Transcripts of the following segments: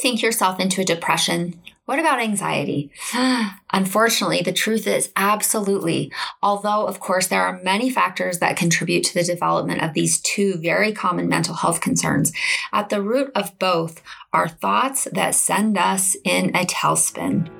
think yourself into a depression? What about anxiety? Unfortunately, the truth is absolutely. Although, of course, there are many factors that contribute to the development of these two very common mental health concerns, at the root of both are thoughts that send us in a tailspin.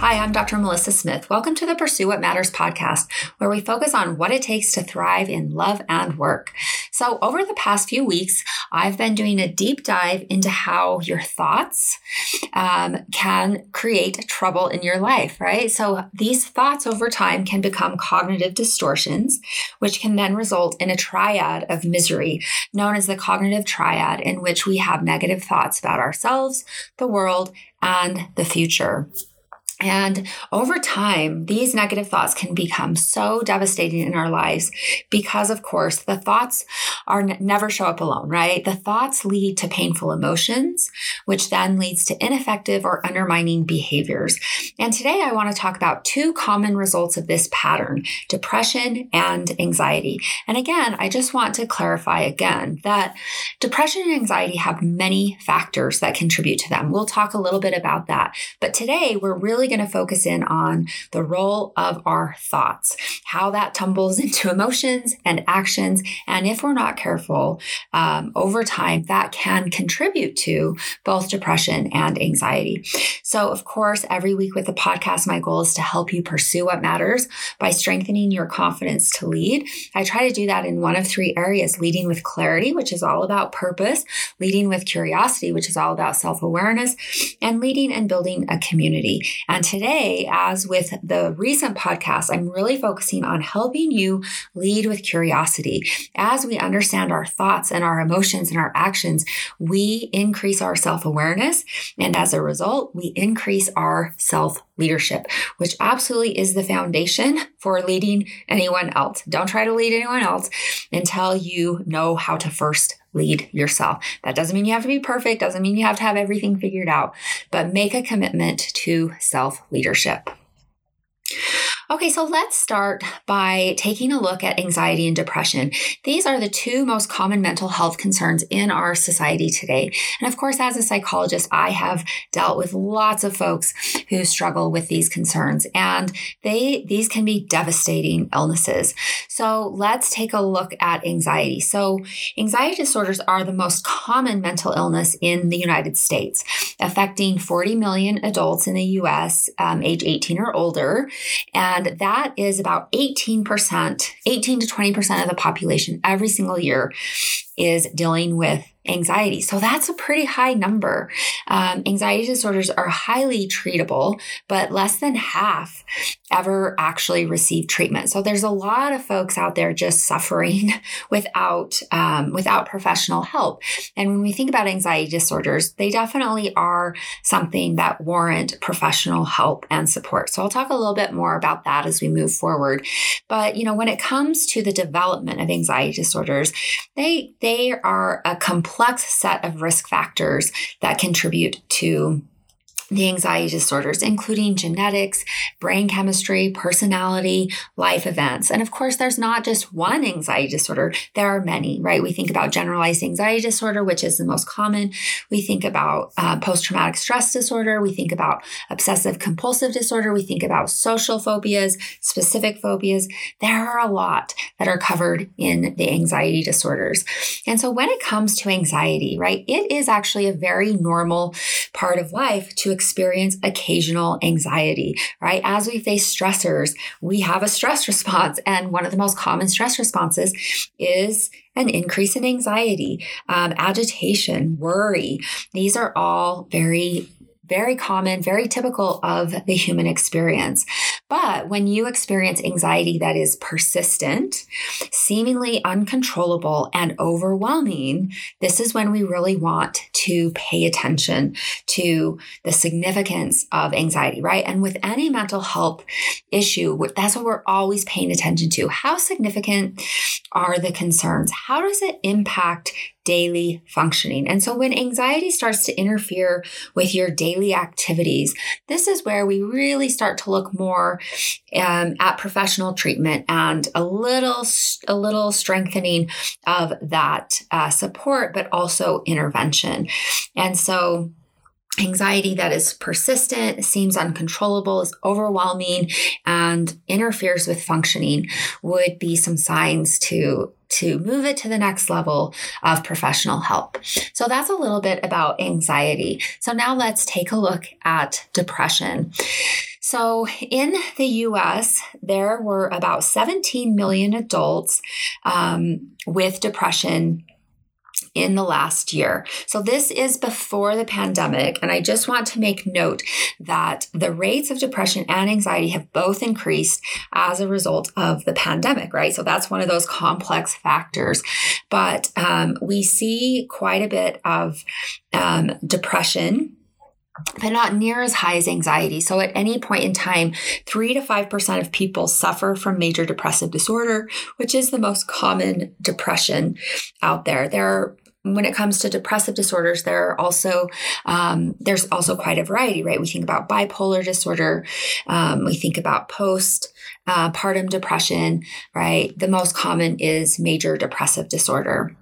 Hi, I'm Dr. Melissa Smith. Welcome to the Pursue What Matters podcast, where we focus on what it takes to thrive in love and work. So, over the past few weeks, I've been doing a deep dive into how your thoughts um, can create trouble in your life, right? So, these thoughts over time can become cognitive distortions, which can then result in a triad of misery known as the cognitive triad, in which we have negative thoughts about ourselves, the world, and the future. And over time, these negative thoughts can become so devastating in our lives because, of course, the thoughts are n- never show up alone, right? The thoughts lead to painful emotions, which then leads to ineffective or undermining behaviors. And today I want to talk about two common results of this pattern, depression and anxiety. And again, I just want to clarify again that depression and anxiety have many factors that contribute to them. We'll talk a little bit about that. But today we're really going to focus in on the role of our thoughts, how that tumbles into emotions and actions. And if we're not careful, um, over time, that can contribute to both depression and anxiety. So, of course, every week with the podcast, my goal is to help you pursue what matters by strengthening your confidence to lead. I try to do that in one of three areas leading with clarity, which is all about purpose, leading with curiosity, which is all about self awareness, and leading and building a community. And and today, as with the recent podcast, I'm really focusing on helping you lead with curiosity. As we understand our thoughts and our emotions and our actions, we increase our self awareness. And as a result, we increase our self leadership, which absolutely is the foundation for leading anyone else. Don't try to lead anyone else until you know how to first lead yourself. That doesn't mean you have to be perfect, doesn't mean you have to have everything figured out, but make a commitment to self leadership. Okay, so let's start by taking a look at anxiety and depression. These are the two most common mental health concerns in our society today. And of course, as a psychologist, I have dealt with lots of folks who struggle with these concerns and they these can be devastating illnesses. So, let's take a look at anxiety. So, anxiety disorders are the most common mental illness in the United States, affecting 40 million adults in the US um, age 18 or older. And and that is about 18%, 18 to 20% of the population every single year is dealing with anxiety. So that's a pretty high number. Um, anxiety disorders are highly treatable, but less than half ever actually receive treatment. So there's a lot of folks out there just suffering without um, without professional help. And when we think about anxiety disorders, they definitely are something that warrant professional help and support. So I'll talk a little bit more about that as we move forward. But you know, when it comes to the development of anxiety disorders, they they are a complex complex set of risk factors that contribute to the anxiety disorders, including genetics, brain chemistry, personality, life events. And of course, there's not just one anxiety disorder, there are many, right? We think about generalized anxiety disorder, which is the most common. We think about uh, post traumatic stress disorder. We think about obsessive compulsive disorder. We think about social phobias, specific phobias. There are a lot that are covered in the anxiety disorders. And so when it comes to anxiety, right, it is actually a very normal part of life to experience occasional anxiety, right? As we face stressors, we have a stress response. And one of the most common stress responses is an increase in anxiety, um, agitation, worry. These are all very very common, very typical of the human experience. But when you experience anxiety that is persistent, seemingly uncontrollable, and overwhelming, this is when we really want to pay attention to the significance of anxiety, right? And with any mental health issue, that's what we're always paying attention to. How significant are the concerns? How does it impact daily functioning. And so when anxiety starts to interfere with your daily activities, this is where we really start to look more um, at professional treatment and a little, a little strengthening of that uh, support, but also intervention. And so anxiety that is persistent, seems uncontrollable, is overwhelming, and interferes with functioning would be some signs to to move it to the next level of professional help. So that's a little bit about anxiety. So now let's take a look at depression. So, in the US, there were about 17 million adults um, with depression in the last year. So, this is before the pandemic. And I just want to make note that the rates of depression and anxiety have both increased as a result of the pandemic, right? So, that's one of those complex factors. But um, we see quite a bit of um, depression but not near as high as anxiety. So, at any point in time, 3 to 5% of people suffer from major depressive disorder, which is the most common depression out there. There are when it comes to depressive disorders, there are also um, there's also quite a variety, right? We think about bipolar disorder, um, we think about post uh, partum depression, right? The most common is major depressive disorder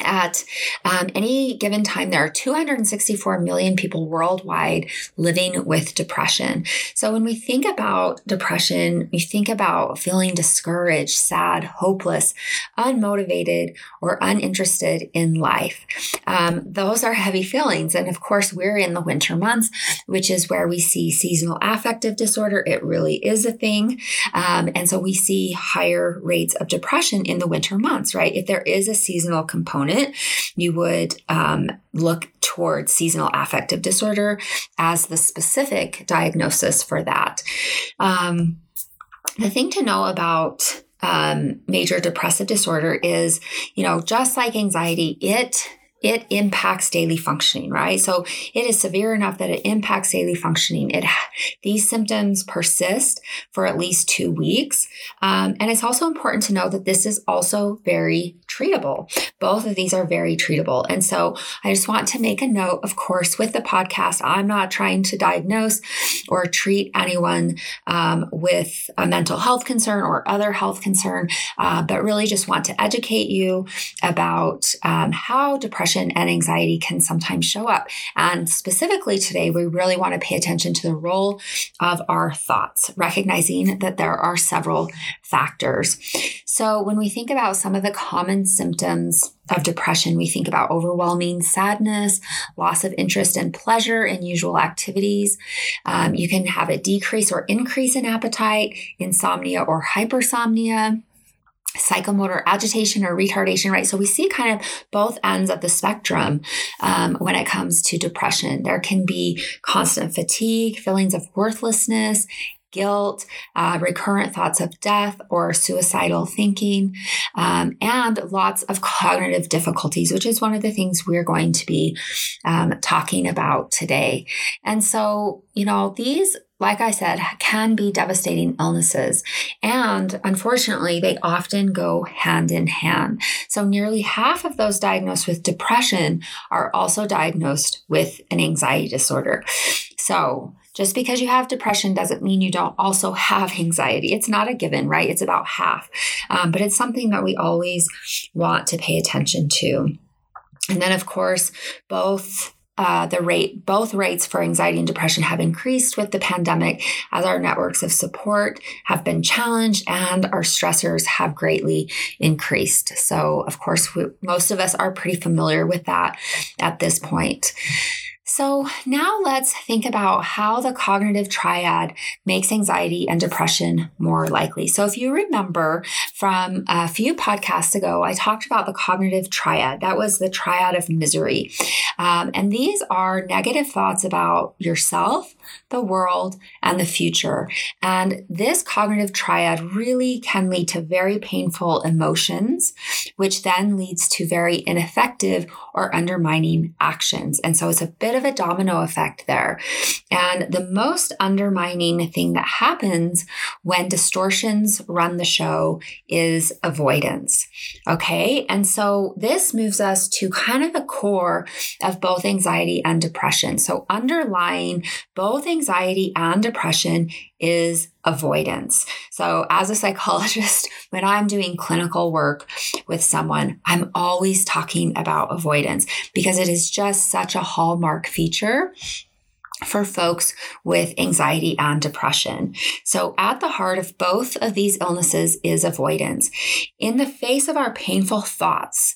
at um, any given time, there are 264 million people worldwide living with depression. So, when we think about depression, we think about feeling discouraged, sad, hopeless, unmotivated, or uninterested in life. Um, those are heavy feelings. And of course, we're in the winter months, which is where we see seasonal affective disorder. It really is a thing. Um, and so, we see higher rates of depression in the winter months, right? If there is a seasonal component, component, you would um, look towards seasonal affective disorder as the specific diagnosis for that. Um, the thing to know about um, major depressive disorder is, you know, just like anxiety, it it impacts daily functioning, right? So it is severe enough that it impacts daily functioning. It these symptoms persist for at least two weeks, um, and it's also important to know that this is also very treatable. Both of these are very treatable. And so I just want to make a note, of course, with the podcast, I'm not trying to diagnose or treat anyone um, with a mental health concern or other health concern, uh, but really just want to educate you about um, how depression and anxiety can sometimes show up. And specifically today, we really want to pay attention to the role of our thoughts, recognizing that there are several factors. So when we think about some of the common symptoms of depression, we think about overwhelming sadness, loss of interest and pleasure in usual activities. Um, you can have a decrease or increase in appetite, insomnia or hypersomnia psychomotor agitation or retardation, right? So we see kind of both ends of the spectrum um, when it comes to depression. There can be constant fatigue, feelings of worthlessness, guilt, uh, recurrent thoughts of death or suicidal thinking, um, and lots of cognitive difficulties, which is one of the things we're going to be um, talking about today. And so, you know, these like I said, can be devastating illnesses. And unfortunately, they often go hand in hand. So, nearly half of those diagnosed with depression are also diagnosed with an anxiety disorder. So, just because you have depression doesn't mean you don't also have anxiety. It's not a given, right? It's about half. Um, but it's something that we always want to pay attention to. And then, of course, both uh, the rate, both rates for anxiety and depression have increased with the pandemic as our networks of support have been challenged and our stressors have greatly increased. So, of course, we, most of us are pretty familiar with that at this point. So, now let's think about how the cognitive triad makes anxiety and depression more likely. So, if you remember from a few podcasts ago, I talked about the cognitive triad. That was the triad of misery. Um, and these are negative thoughts about yourself, the world, and the future. And this cognitive triad really can lead to very painful emotions, which then leads to very ineffective or undermining actions. And so, it's a bit of a domino effect there. And the most undermining thing that happens when distortions run the show is avoidance. Okay. And so this moves us to kind of the core of both anxiety and depression. So underlying both anxiety and depression is avoidance. So, as a psychologist, when I'm doing clinical work with someone, I'm always talking about avoidance because it is just such a hallmark feature for folks with anxiety and depression. So, at the heart of both of these illnesses is avoidance. In the face of our painful thoughts,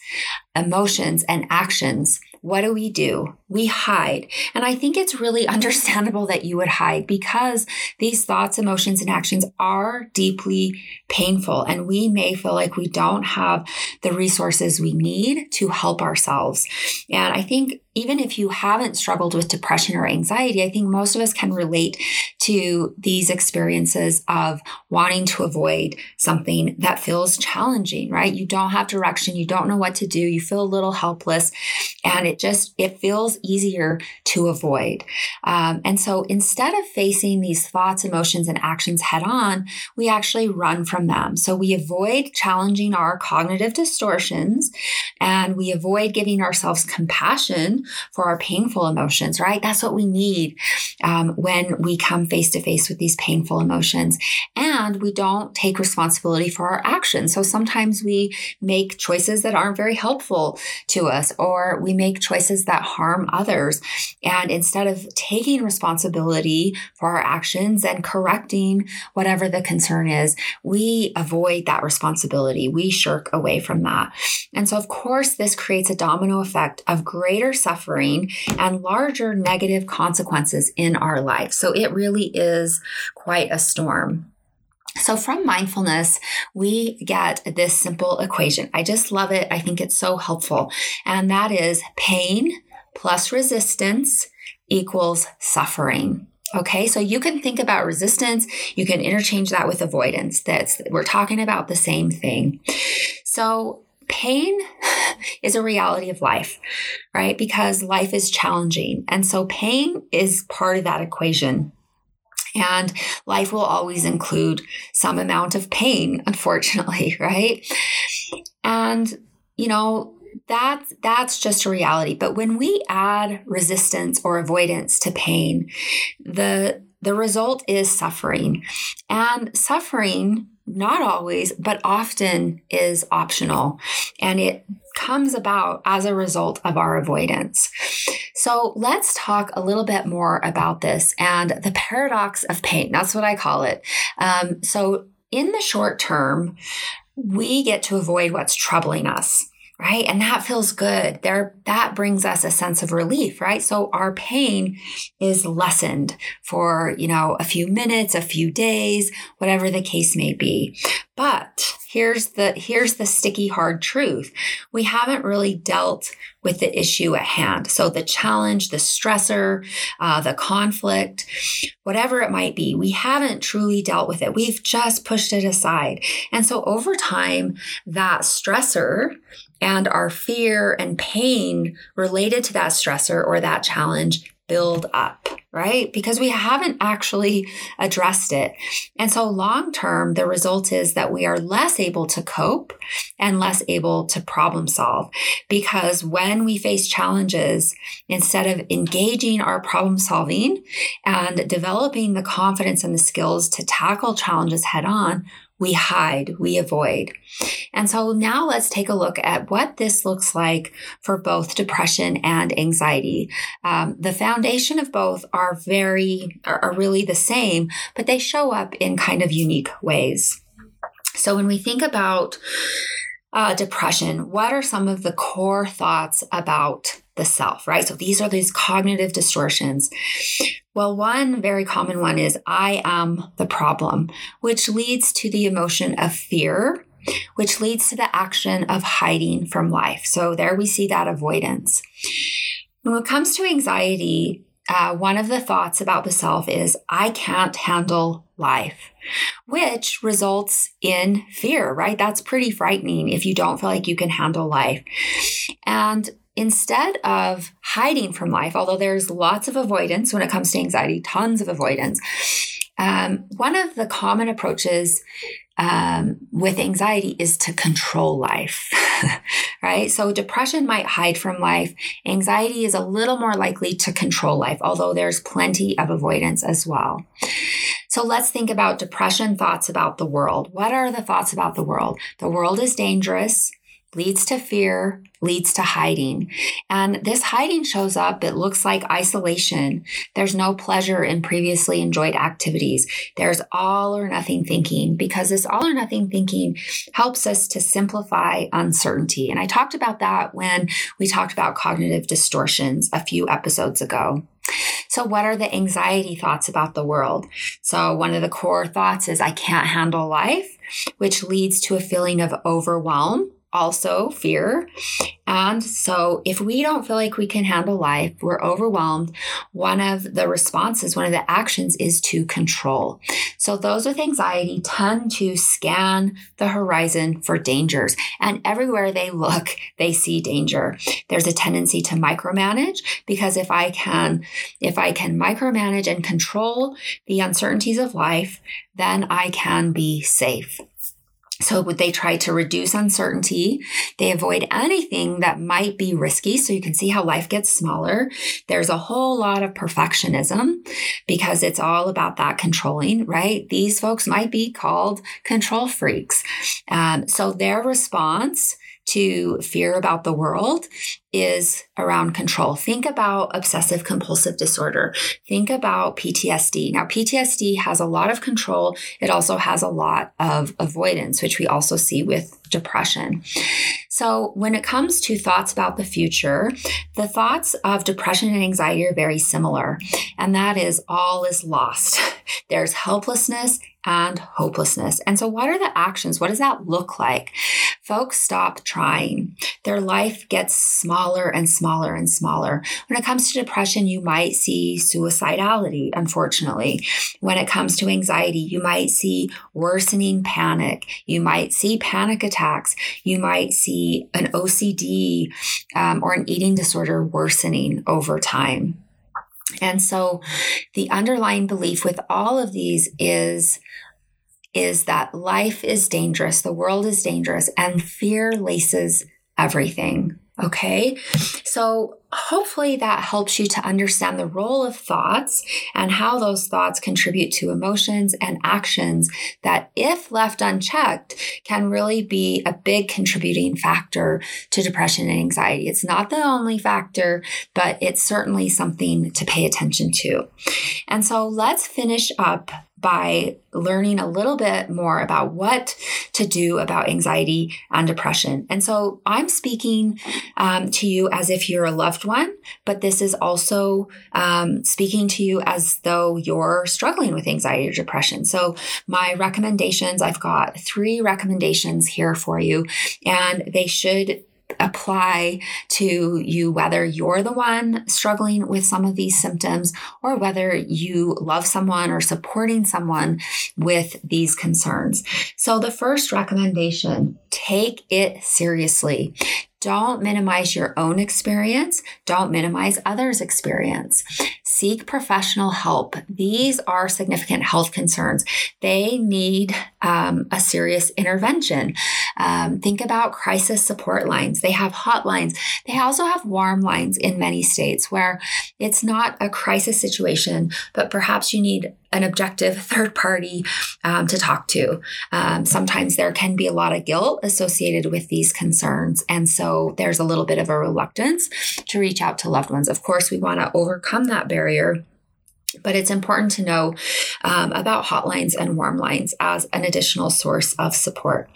emotions, and actions, what do we do? We hide. And I think it's really understandable that you would hide because these thoughts, emotions, and actions are deeply painful. And we may feel like we don't have the resources we need to help ourselves. And I think even if you haven't struggled with depression or anxiety, I think most of us can relate to these experiences of wanting to avoid something that feels challenging, right? You don't have direction, you don't know what to do, you feel a little helpless, and it just it feels easier to avoid. Um, and so instead of facing these thoughts, emotions, and actions head on, we actually run from them. So we avoid challenging our cognitive distortions, and we avoid giving ourselves compassion for our painful emotions, right? That's what we need um, when we come face to face with these painful emotions. And we don't take responsibility for our actions. So sometimes we make choices that aren't very helpful to us, or we make choices that harm others. And instead of taking responsibility for our actions and correcting whatever the concern is, we avoid that responsibility. We shirk away from that. And so, of course, this creates a domino effect of greater suffering and larger negative consequences in our life. So it really is quite a storm. So, from mindfulness, we get this simple equation. I just love it. I think it's so helpful. And that is pain plus resistance equals suffering. Okay, so you can think about resistance, you can interchange that with avoidance. That's we're talking about the same thing. So, pain is a reality of life, right? Because life is challenging. And so pain is part of that equation. And life will always include some amount of pain, unfortunately, right? And, you know, that's that's just a reality but when we add resistance or avoidance to pain the the result is suffering and suffering not always, but often is optional. And it comes about as a result of our avoidance. So let's talk a little bit more about this and the paradox of pain. That's what I call it. Um, so, in the short term, we get to avoid what's troubling us right? And that feels good. There that brings us a sense of relief right? So our pain is lessened for you know a few minutes a few days whatever the case may be. But here's the here's the sticky hard truth. We haven't really dealt with the issue at hand. So the challenge the stressor uh, the conflict whatever it might be we haven't truly dealt with it. We've just pushed it aside. And so over time that stressor and our fear and pain related to that stressor or that challenge build up, right? Because we haven't actually addressed it. And so, long term, the result is that we are less able to cope and less able to problem solve. Because when we face challenges, instead of engaging our problem solving and developing the confidence and the skills to tackle challenges head on, we hide, we avoid. And so now let's take a look at what this looks like for both depression and anxiety. Um, the foundation of both are very, are, are really the same, but they show up in kind of unique ways. So when we think about uh, depression, what are some of the core thoughts about the self, right? So these are these cognitive distortions. Well, one very common one is I am the problem, which leads to the emotion of fear, which leads to the action of hiding from life. So there we see that avoidance. When it comes to anxiety, uh, one of the thoughts about the self is I can't handle life, which results in fear, right? That's pretty frightening if you don't feel like you can handle life. And instead of hiding from life, although there's lots of avoidance when it comes to anxiety, tons of avoidance, um, one of the common approaches um, with anxiety is to control life, right? So depression might hide from life. Anxiety is a little more likely to control life, although there's plenty of avoidance as well. So let's think about depression thoughts about the world. What are the thoughts about the world? The world is dangerous leads to fear, leads to hiding. And this hiding shows up, it looks like isolation. There's no pleasure in previously enjoyed activities. There's all or nothing thinking because this all or nothing thinking helps us to simplify uncertainty. And I talked about that when we talked about cognitive distortions a few episodes ago. So, what are the anxiety thoughts about the world? So, one of the core thoughts is I can't handle life, which leads to a feeling of overwhelm also fear. And so, if we don't feel like we can handle life, we're overwhelmed, one of the responses, one of the actions is to control. So, those with anxiety tend to scan the horizon for dangers. And everywhere they look, they see danger. There's a tendency to micromanage because if I can, if I can micromanage and control the uncertainties of life, then I can be safe. So would they try to reduce uncertainty? They avoid anything that might be risky. So you can see how life gets smaller. There's a whole lot of perfectionism because it's all about that controlling, right? These folks might be called control freaks. Um, so their response to fear about the world is around control. Think about obsessive compulsive disorder. Think about PTSD. Now, PTSD has a lot of control. It also has a lot of avoidance, which we also see with depression. So, when it comes to thoughts about the future, the thoughts of depression and anxiety are very similar, and that is all is lost. There's helplessness and hopelessness. And so, what are the actions? What does that look like? Folks stop trying. Their life gets smaller and smaller and smaller. When it comes to depression, you might see suicidality, unfortunately. When it comes to anxiety, you might see worsening panic. You might see panic attacks. You might see an OCD um, or an eating disorder worsening over time. And so the underlying belief with all of these is is that life is dangerous, the world is dangerous, and fear laces everything. Okay. So hopefully that helps you to understand the role of thoughts and how those thoughts contribute to emotions and actions that, if left unchecked, can really be a big contributing factor to depression and anxiety. It's not the only factor, but it's certainly something to pay attention to. And so let's finish up by learning a little bit more about what to do about anxiety and depression. And so I'm speaking um, to you as if you're a loved one, but this is also um, speaking to you as though you're struggling with anxiety or depression. So my recommendations, I've got three recommendations here for you, and they should apply to you whether you're the one struggling with some of these symptoms or whether you love someone or supporting someone with these concerns. So, the first recommendation take it seriously. Don't minimize your own experience. Don't minimize others' experience. Seek professional help. These are significant health concerns. They need um, a serious intervention. Um, think about crisis support lines. They have hotlines. They also have warm lines in many states where it's not a crisis situation, but perhaps you need an objective third party um, to talk to. Um, sometimes there can be a lot of guilt associated with these concerns. And so there's a little bit of a reluctance to reach out to loved ones. Of course, we want to overcome that barrier but it's important to know um, about hotlines and warm lines as an additional source of support.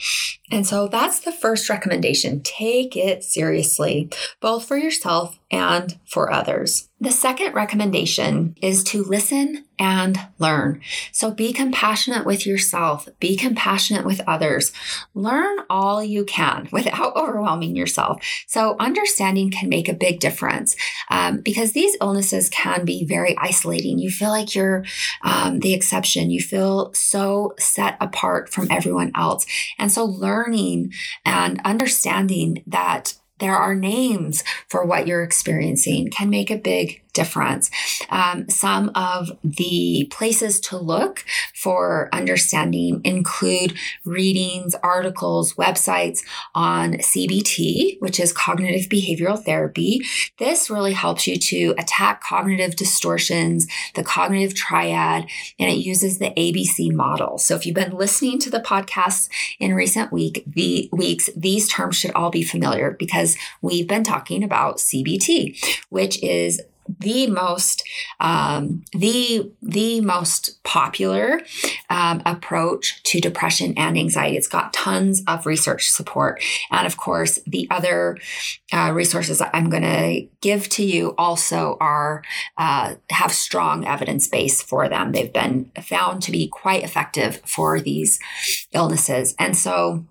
And so that's the first recommendation. Take it seriously, both for yourself and for others. The second recommendation is to listen and learn. So be compassionate with yourself, be compassionate with others. Learn all you can without overwhelming yourself. So, understanding can make a big difference um, because these illnesses can be very isolating. You feel like you're um, the exception, you feel so set apart from everyone else. And so, learning and understanding that there are names for what you're experiencing can make a big difference. Um, some of the places to look for understanding include readings, articles, websites on CBT, which is cognitive behavioral therapy. This really helps you to attack cognitive distortions, the cognitive triad, and it uses the ABC model. So if you've been listening to the podcast in recent week, the weeks, these terms should all be familiar because we've been talking about CBT, which is the most um, the the most popular um, approach to depression and anxiety. It's got tons of research support, and of course, the other uh, resources I'm going to give to you also are uh, have strong evidence base for them. They've been found to be quite effective for these illnesses, and so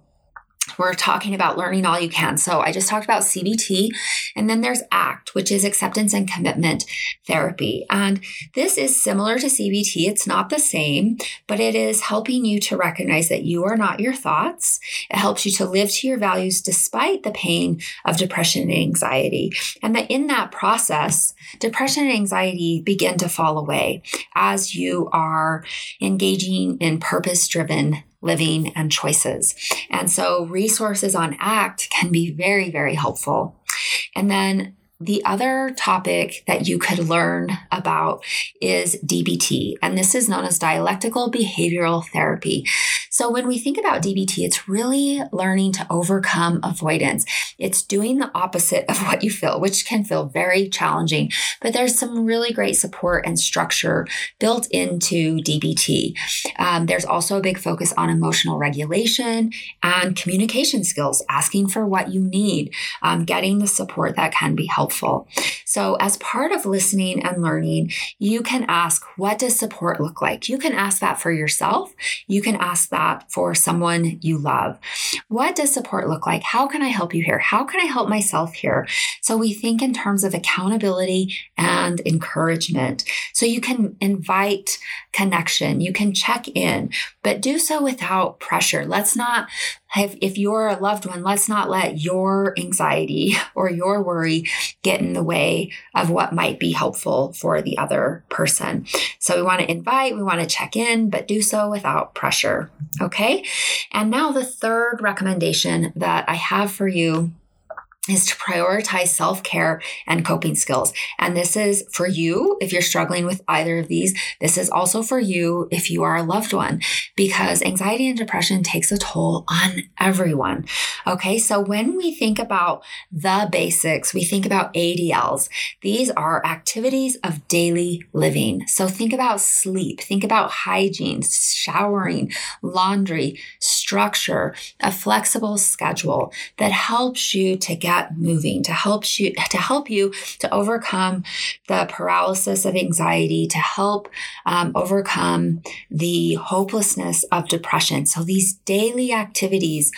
we're talking about learning all you can. So I just talked about CBT. And then there's ACT, which is acceptance and commitment therapy. And this is similar to CBT. It's not the same, but it is helping you to recognize that you are not your thoughts. It helps you to live to your values despite the pain of depression and anxiety. And that in that process, depression and anxiety begin to fall away as you are engaging in purpose driven living, and choices. And so resources on ACT can be very, very helpful. And then the other topic that you could learn about is DBT, and this is known as dialectical behavioral therapy. So, when we think about DBT, it's really learning to overcome avoidance. It's doing the opposite of what you feel, which can feel very challenging, but there's some really great support and structure built into DBT. Um, there's also a big focus on emotional regulation and communication skills, asking for what you need, um, getting the support that can be helpful helpful. So, as part of listening and learning, you can ask, What does support look like? You can ask that for yourself. You can ask that for someone you love. What does support look like? How can I help you here? How can I help myself here? So, we think in terms of accountability and encouragement. So, you can invite connection, you can check in, but do so without pressure. Let's not if, if you're a loved one, let's not let your anxiety or your worry get in the way of what might be helpful for the other person. So we want to invite, we want to check in, but do so without pressure. Okay. And now the third recommendation that I have for you is to prioritize self care and coping skills. And this is for you if you're struggling with either of these. This is also for you if you are a loved one, because anxiety and depression takes a toll on everyone. Okay. So when we think about the basics, we think about ADLs. These are activities of daily living. So think about sleep, think about hygiene, showering, laundry, structure, a flexible schedule that helps you to get get moving to help you to help you to overcome the paralysis of anxiety to help um, overcome the hopelessness of depression. So these daily activities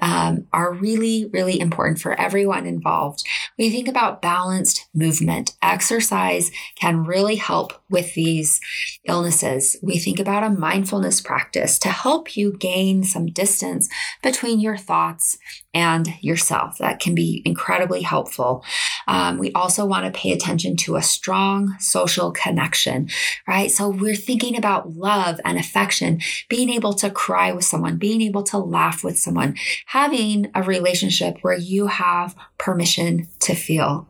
um, are really really important for everyone involved. We think about balanced movement exercise can really help with these illnesses. We think about a mindfulness practice to help you gain some distance between your thoughts and yourself. That can be incredibly helpful. Um, we also want to pay attention to a strong social connection, right? So we're thinking about love and affection, being able to cry with someone, being able to laugh with someone, having a relationship where you have permission to feel.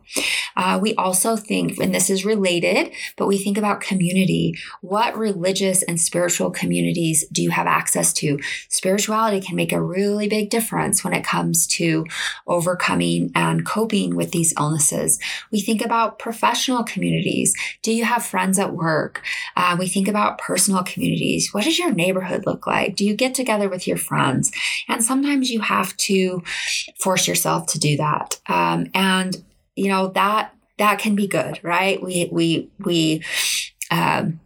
Uh, we also think, and this is related, but we think about community. What religious and spiritual communities do you have access to? Spirituality can make a really big difference when it comes to overcoming and coping with these illnesses. We think about professional communities. Do you have friends at work? Uh, we think about personal communities. What does your neighborhood look like? Do you get together with your friends? And sometimes you have to force yourself to do that. Um, and you know that that can be good, right? We we we. Um,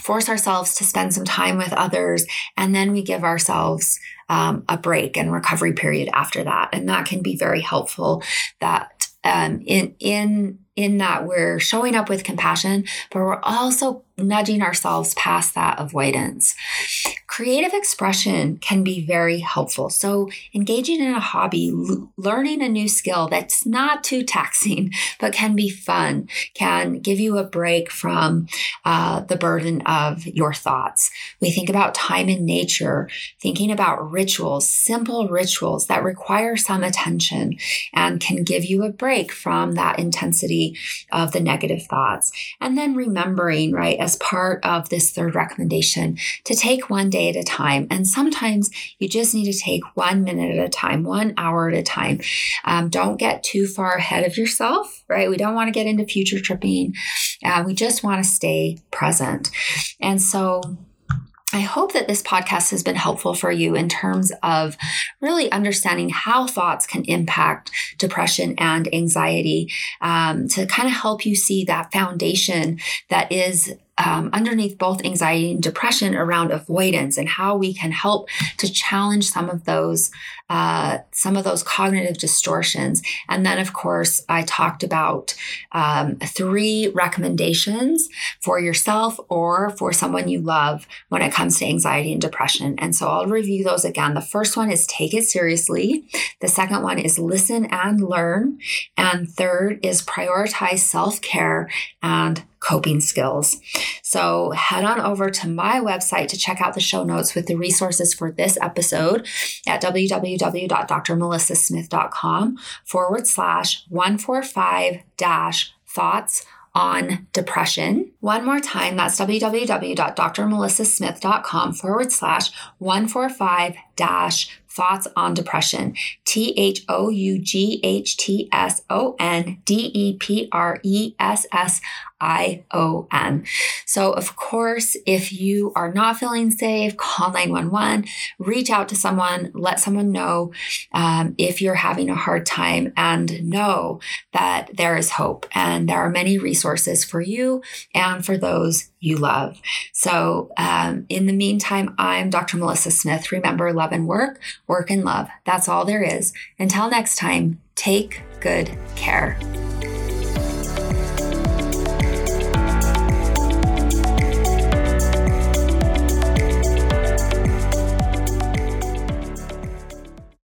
force ourselves to spend some time with others and then we give ourselves um, a break and recovery period after that and that can be very helpful that um, in in in that we're showing up with compassion but we're also nudging ourselves past that avoidance creative expression can be very helpful. So, engaging in a hobby, l- learning a new skill that's not too taxing, but can be fun, can give you a break from uh, the burden of your thoughts. We think about time in nature, thinking about rituals, simple rituals that require some attention and can give you a break from that intensity of the negative thoughts. And then remembering, right, as part of this third recommendation, to take one day at a time. And sometimes you just need to take one minute at a time, one hour at a time. Um, don't get too far ahead of yourself, right? We don't want to get into future tripping. Uh, we just want to stay present. And so, I hope that this podcast has been helpful for you in terms of really understanding how thoughts can impact depression and anxiety um, to kind of help you see that foundation that is um, underneath both anxiety and depression around avoidance and how we can help to challenge some of those uh, some of those cognitive distortions. And then, of course, I talked about um, three recommendations for yourself or for someone you love when it comes to anxiety and depression. And so I'll review those again. The first one is take it seriously. The second one is listen and learn. And third is prioritize self care and coping skills. So head on over to my website to check out the show notes with the resources for this episode at www.drmelissasmith.com forward slash 145 dash thoughts on depression. One more time, that's www.drmelissasmith.com forward slash 145 dash thoughts on depression. T H O U G H T S O N D E P R E S S I O N. So, of course, if you are not feeling safe, call 911, reach out to someone, let someone know um, if you're having a hard time, and know that there is hope and there are many resources for you and for those you love. So, um, in the meantime, I'm Dr. Melissa Smith. Remember, love and work, work and love. That's all there is. Until next time, take good care.